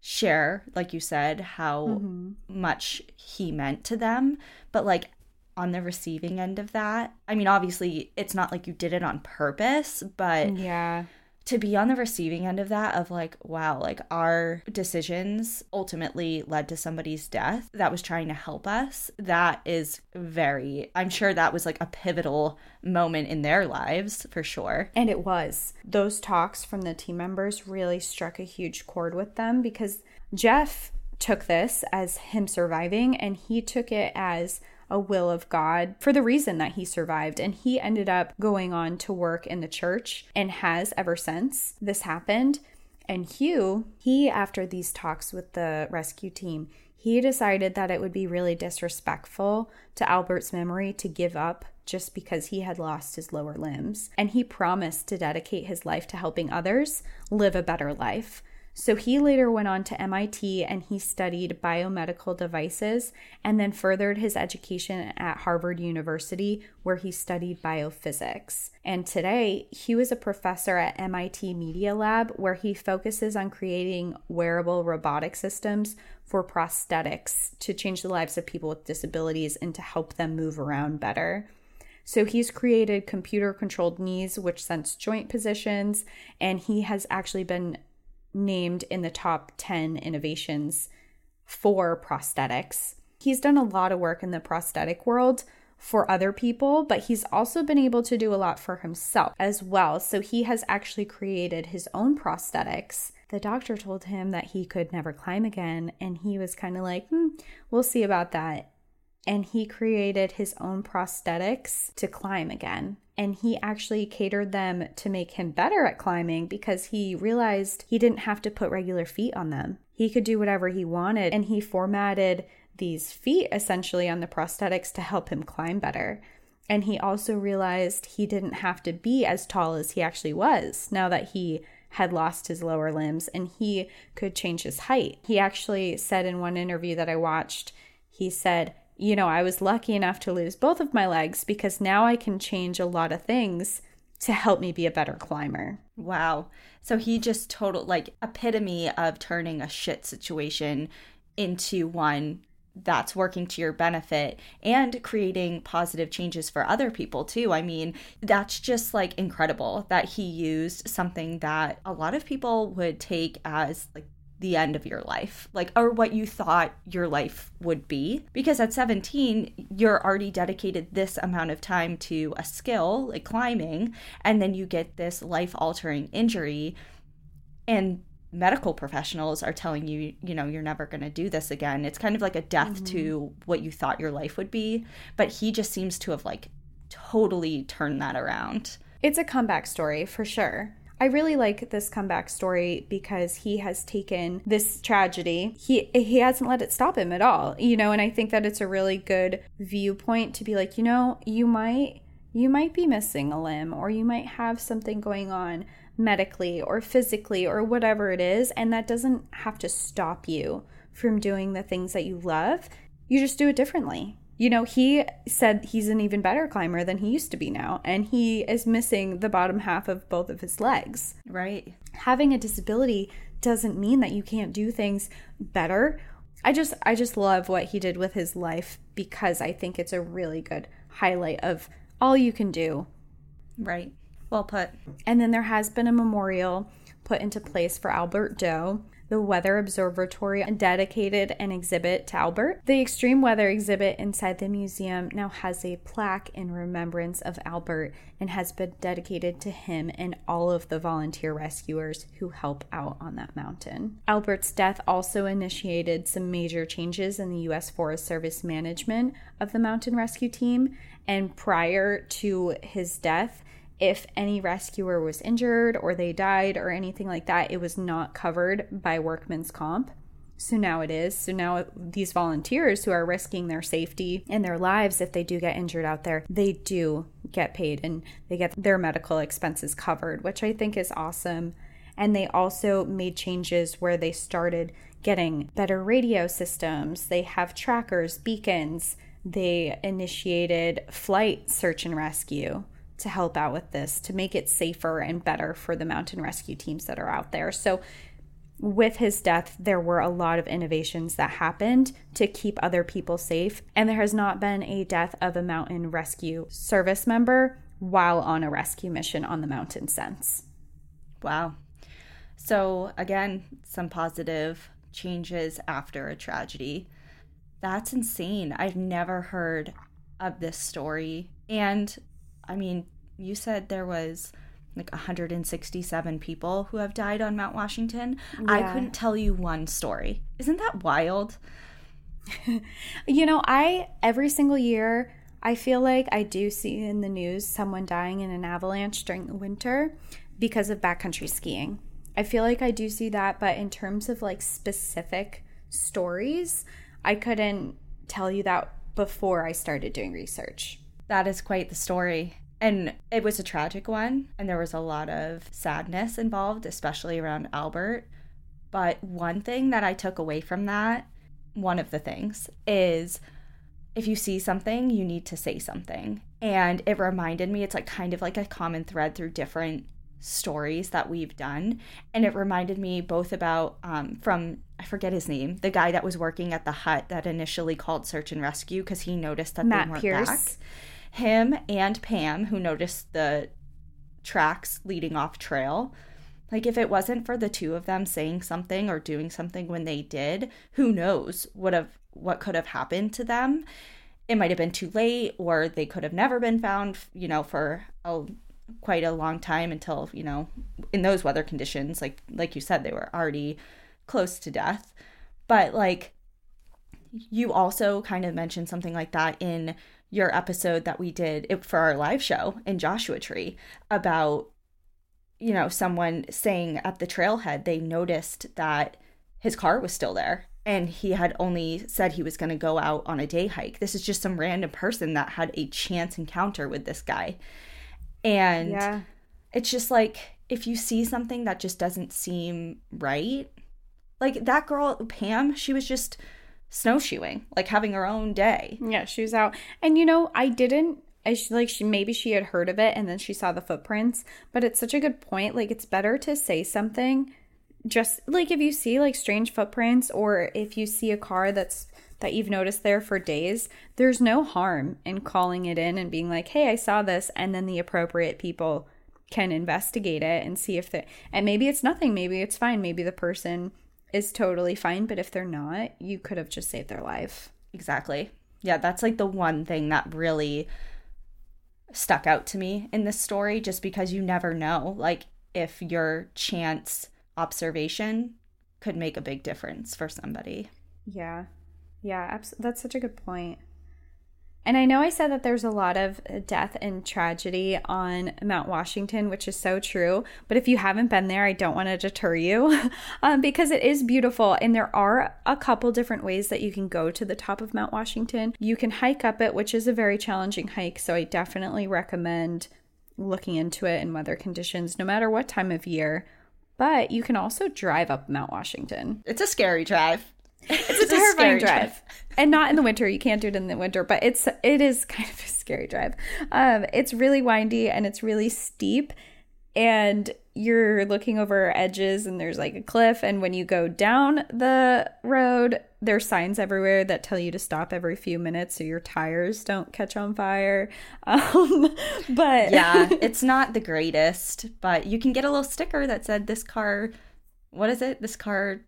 share, like you said, how mm-hmm. much he meant to them. But like on the receiving end of that. I mean, obviously, it's not like you did it on purpose, but yeah. to be on the receiving end of that of like wow like our decisions ultimately led to somebody's death that was trying to help us that is very i'm sure that was like a pivotal moment in their lives for sure and it was those talks from the team members really struck a huge chord with them because jeff took this as him surviving and he took it as a will of God for the reason that he survived. And he ended up going on to work in the church and has ever since this happened. And Hugh, he, after these talks with the rescue team, he decided that it would be really disrespectful to Albert's memory to give up just because he had lost his lower limbs. And he promised to dedicate his life to helping others live a better life. So he later went on to MIT and he studied biomedical devices and then furthered his education at Harvard University, where he studied biophysics. And today, he was a professor at MIT Media Lab, where he focuses on creating wearable robotic systems for prosthetics to change the lives of people with disabilities and to help them move around better. So he's created computer controlled knees, which sense joint positions, and he has actually been named in the top 10 innovations for prosthetics. He's done a lot of work in the prosthetic world for other people, but he's also been able to do a lot for himself as well. So he has actually created his own prosthetics. The doctor told him that he could never climb again, and he was kind of like, hmm, we'll see about that. And he created his own prosthetics to climb again and he actually catered them to make him better at climbing because he realized he didn't have to put regular feet on them. He could do whatever he wanted, and he formatted these feet essentially on the prosthetics to help him climb better. And he also realized he didn't have to be as tall as he actually was now that he had lost his lower limbs and he could change his height. He actually said in one interview that I watched, he said, you know, I was lucky enough to lose both of my legs because now I can change a lot of things to help me be a better climber. Wow. So he just total like epitome of turning a shit situation into one that's working to your benefit and creating positive changes for other people too. I mean, that's just like incredible that he used something that a lot of people would take as like the end of your life, like, or what you thought your life would be. Because at 17, you're already dedicated this amount of time to a skill, like climbing, and then you get this life altering injury. And medical professionals are telling you, you know, you're never going to do this again. It's kind of like a death mm-hmm. to what you thought your life would be. But he just seems to have like totally turned that around. It's a comeback story for sure. I really like this comeback story because he has taken this tragedy. He he hasn't let it stop him at all. You know, and I think that it's a really good viewpoint to be like, you know, you might you might be missing a limb or you might have something going on medically or physically or whatever it is and that doesn't have to stop you from doing the things that you love. You just do it differently you know, he said he's an even better climber than he used to be now, and he is missing the bottom half of both of his legs. Right. Having a disability doesn't mean that you can't do things better. I just I just love what he did with his life because I think it's a really good highlight of all you can do. Right. Well put. And then there has been a memorial put into place for Albert Dow the Weather Observatory dedicated an exhibit to Albert. The extreme weather exhibit inside the museum now has a plaque in remembrance of Albert and has been dedicated to him and all of the volunteer rescuers who help out on that mountain. Albert's death also initiated some major changes in the U.S. Forest Service management of the mountain rescue team. And prior to his death, if any rescuer was injured or they died or anything like that, it was not covered by workman's comp. So now it is. So now these volunteers who are risking their safety and their lives if they do get injured out there, they do get paid and they get their medical expenses covered, which I think is awesome. And they also made changes where they started getting better radio systems. They have trackers, beacons. They initiated flight search and rescue to help out with this to make it safer and better for the mountain rescue teams that are out there. So, with his death, there were a lot of innovations that happened to keep other people safe, and there has not been a death of a mountain rescue service member while on a rescue mission on the mountain since. Wow. So, again, some positive changes after a tragedy. That's insane. I've never heard of this story. And I mean, you said there was like 167 people who have died on Mount Washington. Yeah. I couldn't tell you one story. Isn't that wild? you know, I every single year I feel like I do see in the news someone dying in an avalanche during the winter because of backcountry skiing. I feel like I do see that, but in terms of like specific stories, I couldn't tell you that before I started doing research. That is quite the story. And it was a tragic one, and there was a lot of sadness involved, especially around Albert. But one thing that I took away from that, one of the things, is if you see something, you need to say something. And it reminded me, it's like kind of like a common thread through different stories that we've done. And it reminded me both about um, from, I forget his name, the guy that was working at the hut that initially called search and rescue because he noticed that Matt they weren't Pierce. back him and Pam, who noticed the tracks leading off trail. Like, if it wasn't for the two of them saying something or doing something when they did, who knows what have what could have happened to them? It might have been too late, or they could have never been found. You know, for a quite a long time until you know, in those weather conditions, like like you said, they were already close to death. But like, you also kind of mentioned something like that in your episode that we did for our live show in Joshua Tree about you know someone saying at the trailhead they noticed that his car was still there and he had only said he was going to go out on a day hike. This is just some random person that had a chance encounter with this guy. And yeah. it's just like if you see something that just doesn't seem right, like that girl Pam, she was just snowshoeing, like having her own day. Yeah, she was out. And you know, I didn't I like she maybe she had heard of it and then she saw the footprints, but it's such a good point. Like it's better to say something just like if you see like strange footprints or if you see a car that's that you've noticed there for days, there's no harm in calling it in and being like, "Hey, I saw this," and then the appropriate people can investigate it and see if they and maybe it's nothing, maybe it's fine, maybe the person is totally fine. But if they're not, you could have just saved their life. Exactly. Yeah, that's like the one thing that really stuck out to me in this story, just because you never know, like, if your chance observation could make a big difference for somebody. Yeah. Yeah, abs- that's such a good point. And I know I said that there's a lot of death and tragedy on Mount Washington, which is so true. But if you haven't been there, I don't want to deter you um, because it is beautiful. And there are a couple different ways that you can go to the top of Mount Washington. You can hike up it, which is a very challenging hike. So I definitely recommend looking into it in weather conditions, no matter what time of year. But you can also drive up Mount Washington. It's a scary drive. It's a terrifying drive. and not in the winter. You can't do it in the winter, but it's it is kind of a scary drive. Um, it's really windy and it's really steep, and you're looking over edges and there's like a cliff. And when you go down the road, there's signs everywhere that tell you to stop every few minutes so your tires don't catch on fire. Um, but yeah, it's not the greatest, but you can get a little sticker that said this car. What is it? This car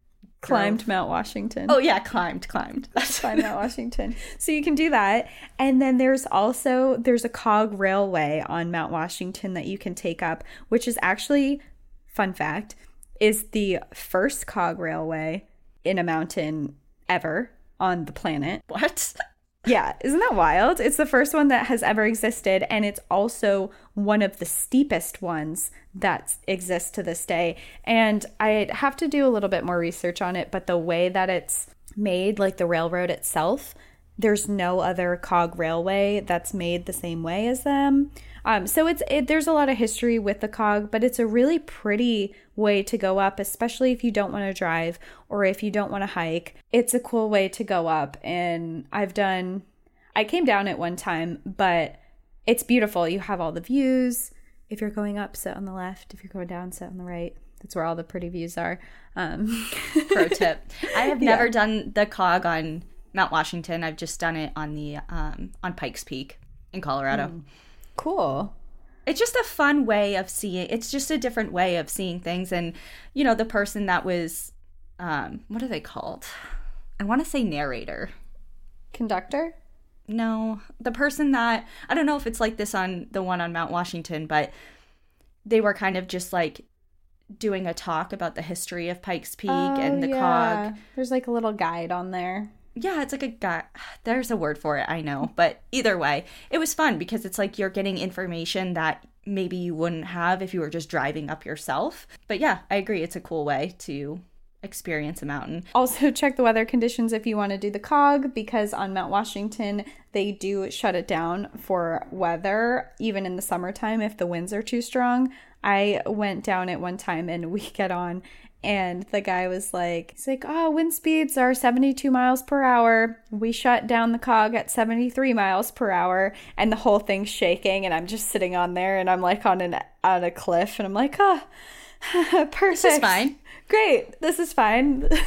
climbed. Mount Washington. Oh yeah, climbed, climbed. climbed Mount Washington. So you can do that. And then there's also there's a cog railway on Mount Washington that you can take up, which is actually fun fact, is the first cog railway in a mountain ever on the planet. What? Yeah, isn't that wild? It's the first one that has ever existed, and it's also one of the steepest ones that exists to this day. And I have to do a little bit more research on it, but the way that it's made, like the railroad itself, there's no other cog railway that's made the same way as them. Um, so it's it, there's a lot of history with the cog, but it's a really pretty way to go up, especially if you don't want to drive or if you don't want to hike. It's a cool way to go up, and I've done. I came down it one time, but it's beautiful. You have all the views. If you're going up, sit on the left. If you're going down, sit on the right. That's where all the pretty views are. Um. Pro tip: I have never yeah. done the cog on Mount Washington. I've just done it on the um, on Pikes Peak in Colorado. Mm. Cool. it's just a fun way of seeing it's just a different way of seeing things and you know the person that was um what are they called i want to say narrator Conductor? no the person that i don't know if it's like this on the one on mount washington but they were kind of just like doing a talk about the history of pikes peak and the cog There's like a little guide on there. Yeah, it's like a guy. There's a word for it, I know. But either way, it was fun because it's like you're getting information that maybe you wouldn't have if you were just driving up yourself. But yeah, I agree. It's a cool way to experience a mountain. Also, check the weather conditions if you want to do the COG because on Mount Washington, they do shut it down for weather, even in the summertime if the winds are too strong. I went down it one time and we get on, and the guy was like, he's like, oh, wind speeds are 72 miles per hour. We shut down the COG at 73 miles per hour, and the whole thing's shaking, and I'm just sitting on there, and I'm like on an on a cliff, and I'm like, ah, perfect. This is fine. Great, this is fine.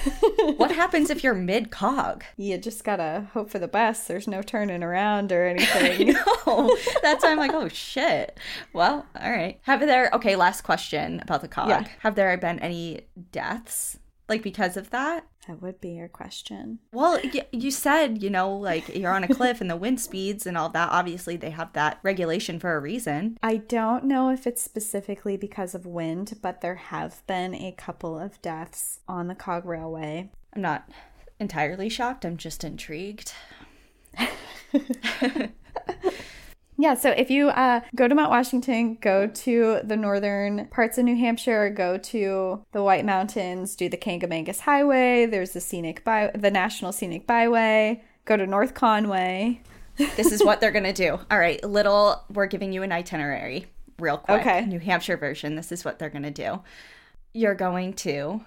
What happens if you're mid cog? you just gotta hope for the best. There's no turning around or anything. No, that's why I'm like, oh shit. Well, all right. Have there? Okay, last question about the cog. Yeah. Have there been any deaths like because of that? That would be your question. Well, you said, you know, like you're on a cliff and the wind speeds and all that. Obviously, they have that regulation for a reason. I don't know if it's specifically because of wind, but there have been a couple of deaths on the Cog Railway. I'm not entirely shocked. I'm just intrigued. Yeah, so if you uh, go to Mount Washington, go to the northern parts of New Hampshire, go to the White Mountains, do the Kancamagus Highway. There's the scenic by the National Scenic Byway. Go to North Conway. This is what they're going to do. All right, little, we're giving you an itinerary real quick. Okay. New Hampshire version. This is what they're going to do. You're going to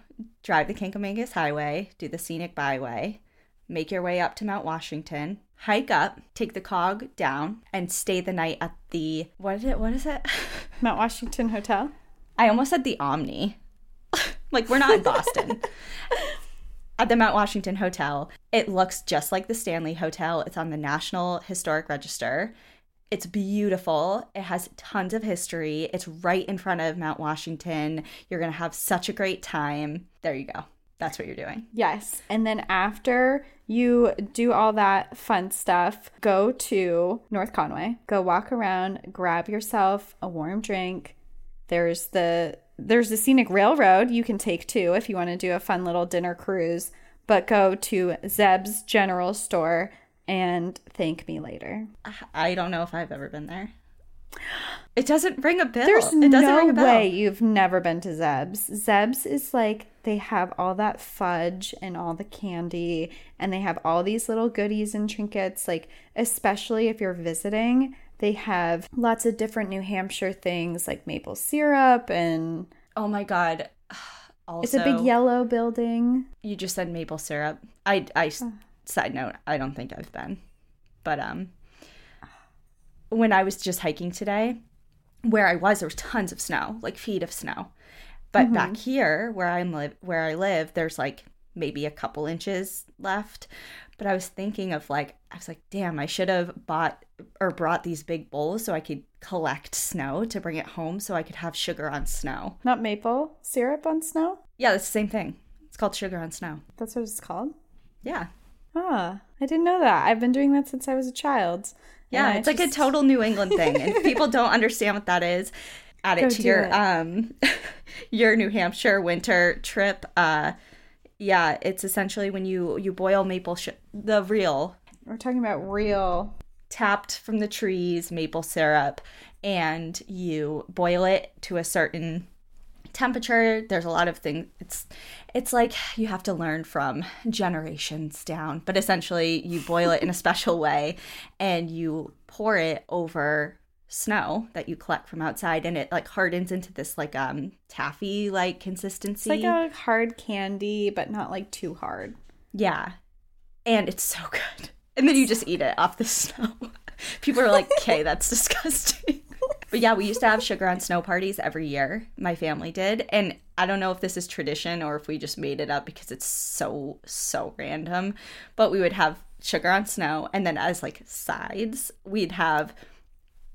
drive the Kancamagus Highway, do the scenic byway, make your way up to Mount Washington, hike up, take the cog down, and stay the night at the what is it? What is it? Mount Washington Hotel. I almost said the Omni. like we're not in Boston. At the Mount Washington Hotel, it looks just like the Stanley Hotel. It's on the National Historic Register. It's beautiful. It has tons of history. It's right in front of Mount Washington. You're going to have such a great time. There you go. That's what you're doing. Yes. And then after you do all that fun stuff, go to North Conway, go walk around, grab yourself a warm drink. There's the there's the scenic railroad you can take too if you want to do a fun little dinner cruise, but go to Zeb's General Store and thank me later. I don't know if I've ever been there. It doesn't ring a bell. There's it doesn't no ring a bell. way you've never been to Zeb's. Zeb's is like they have all that fudge and all the candy, and they have all these little goodies and trinkets. Like, especially if you're visiting, they have lots of different New Hampshire things like maple syrup, and Oh my god. Also, it's a big yellow building. You just said maple syrup. I, I side note, I don't think I've been, but um, when I was just hiking today, where I was, there was tons of snow, like feet of snow. But back here, where I'm live, where I live, there's like maybe a couple inches left. But I was thinking of like, I was like, damn, I should have bought or brought these big bowls so I could collect snow to bring it home so I could have sugar on snow. Not maple syrup on snow. Yeah, it's the same thing. It's called sugar on snow. That's what it's called. Yeah. Ah, I didn't know that. I've been doing that since I was a child. Yeah, it's like a total New England thing. And people don't understand what that is, add it Go to your it. um your New Hampshire winter trip. Uh yeah, it's essentially when you you boil maple sh- the real We're talking about real. tapped from the trees maple syrup and you boil it to a certain temperature there's a lot of things it's it's like you have to learn from generations down but essentially you boil it in a special way and you pour it over snow that you collect from outside and it like hardens into this like um taffy like It's consistency like a hard candy, but not like too hard. yeah. And it's so good. And then you just eat it off the snow. People are like, okay, that's disgusting. but yeah, we used to have sugar on snow parties every year. My family did. And I don't know if this is tradition or if we just made it up because it's so, so random. But we would have sugar on snow. And then as like sides, we'd have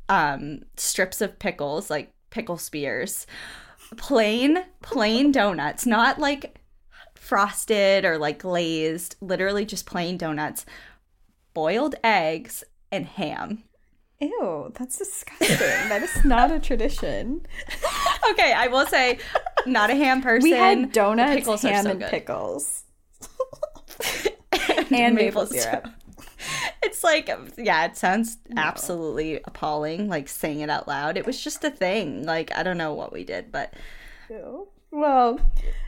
um, strips of pickles, like pickle spears, plain, plain donuts, not like frosted or like glazed, literally just plain donuts, boiled eggs, and ham. Ew, that's disgusting. that is not a tradition. okay, I will say, not a ham person. We had donuts, pickles ham, so and good. pickles, and, and maple, syrup. It's like, yeah, it sounds no. absolutely appalling. Like saying it out loud, it was just a thing. Like I don't know what we did, but. Ew. Well,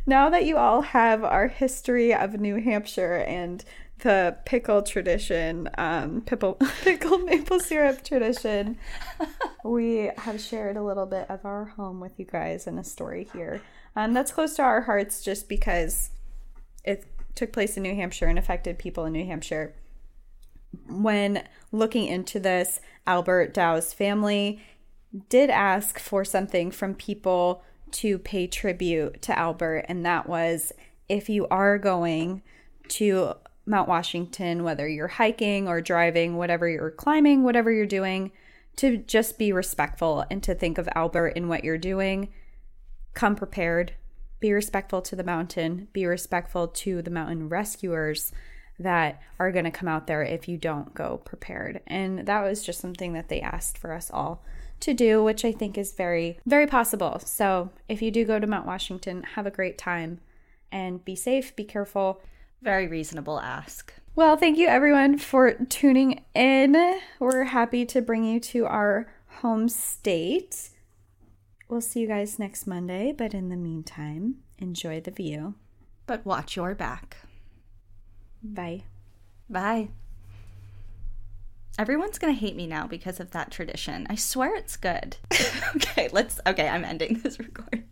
now that you all have our history of New Hampshire and the pickle tradition, um, pickle, pickle maple syrup tradition, we have shared a little bit of our home with you guys and a story here. Um, that's close to our hearts just because it took place in New Hampshire and affected people in New Hampshire. When looking into this, Albert Dow's family did ask for something from people to pay tribute to Albert, and that was if you are going to Mount Washington, whether you're hiking or driving, whatever you're climbing, whatever you're doing, to just be respectful and to think of Albert in what you're doing. Come prepared. Be respectful to the mountain. Be respectful to the mountain rescuers that are going to come out there if you don't go prepared. And that was just something that they asked for us all to do, which I think is very, very possible. So if you do go to Mount Washington, have a great time and be safe, be careful. Very reasonable ask. Well, thank you everyone for tuning in. We're happy to bring you to our home state. We'll see you guys next Monday, but in the meantime, enjoy the view. But watch your back. Bye. Bye. Everyone's gonna hate me now because of that tradition. I swear it's good. okay, let's. Okay, I'm ending this recording.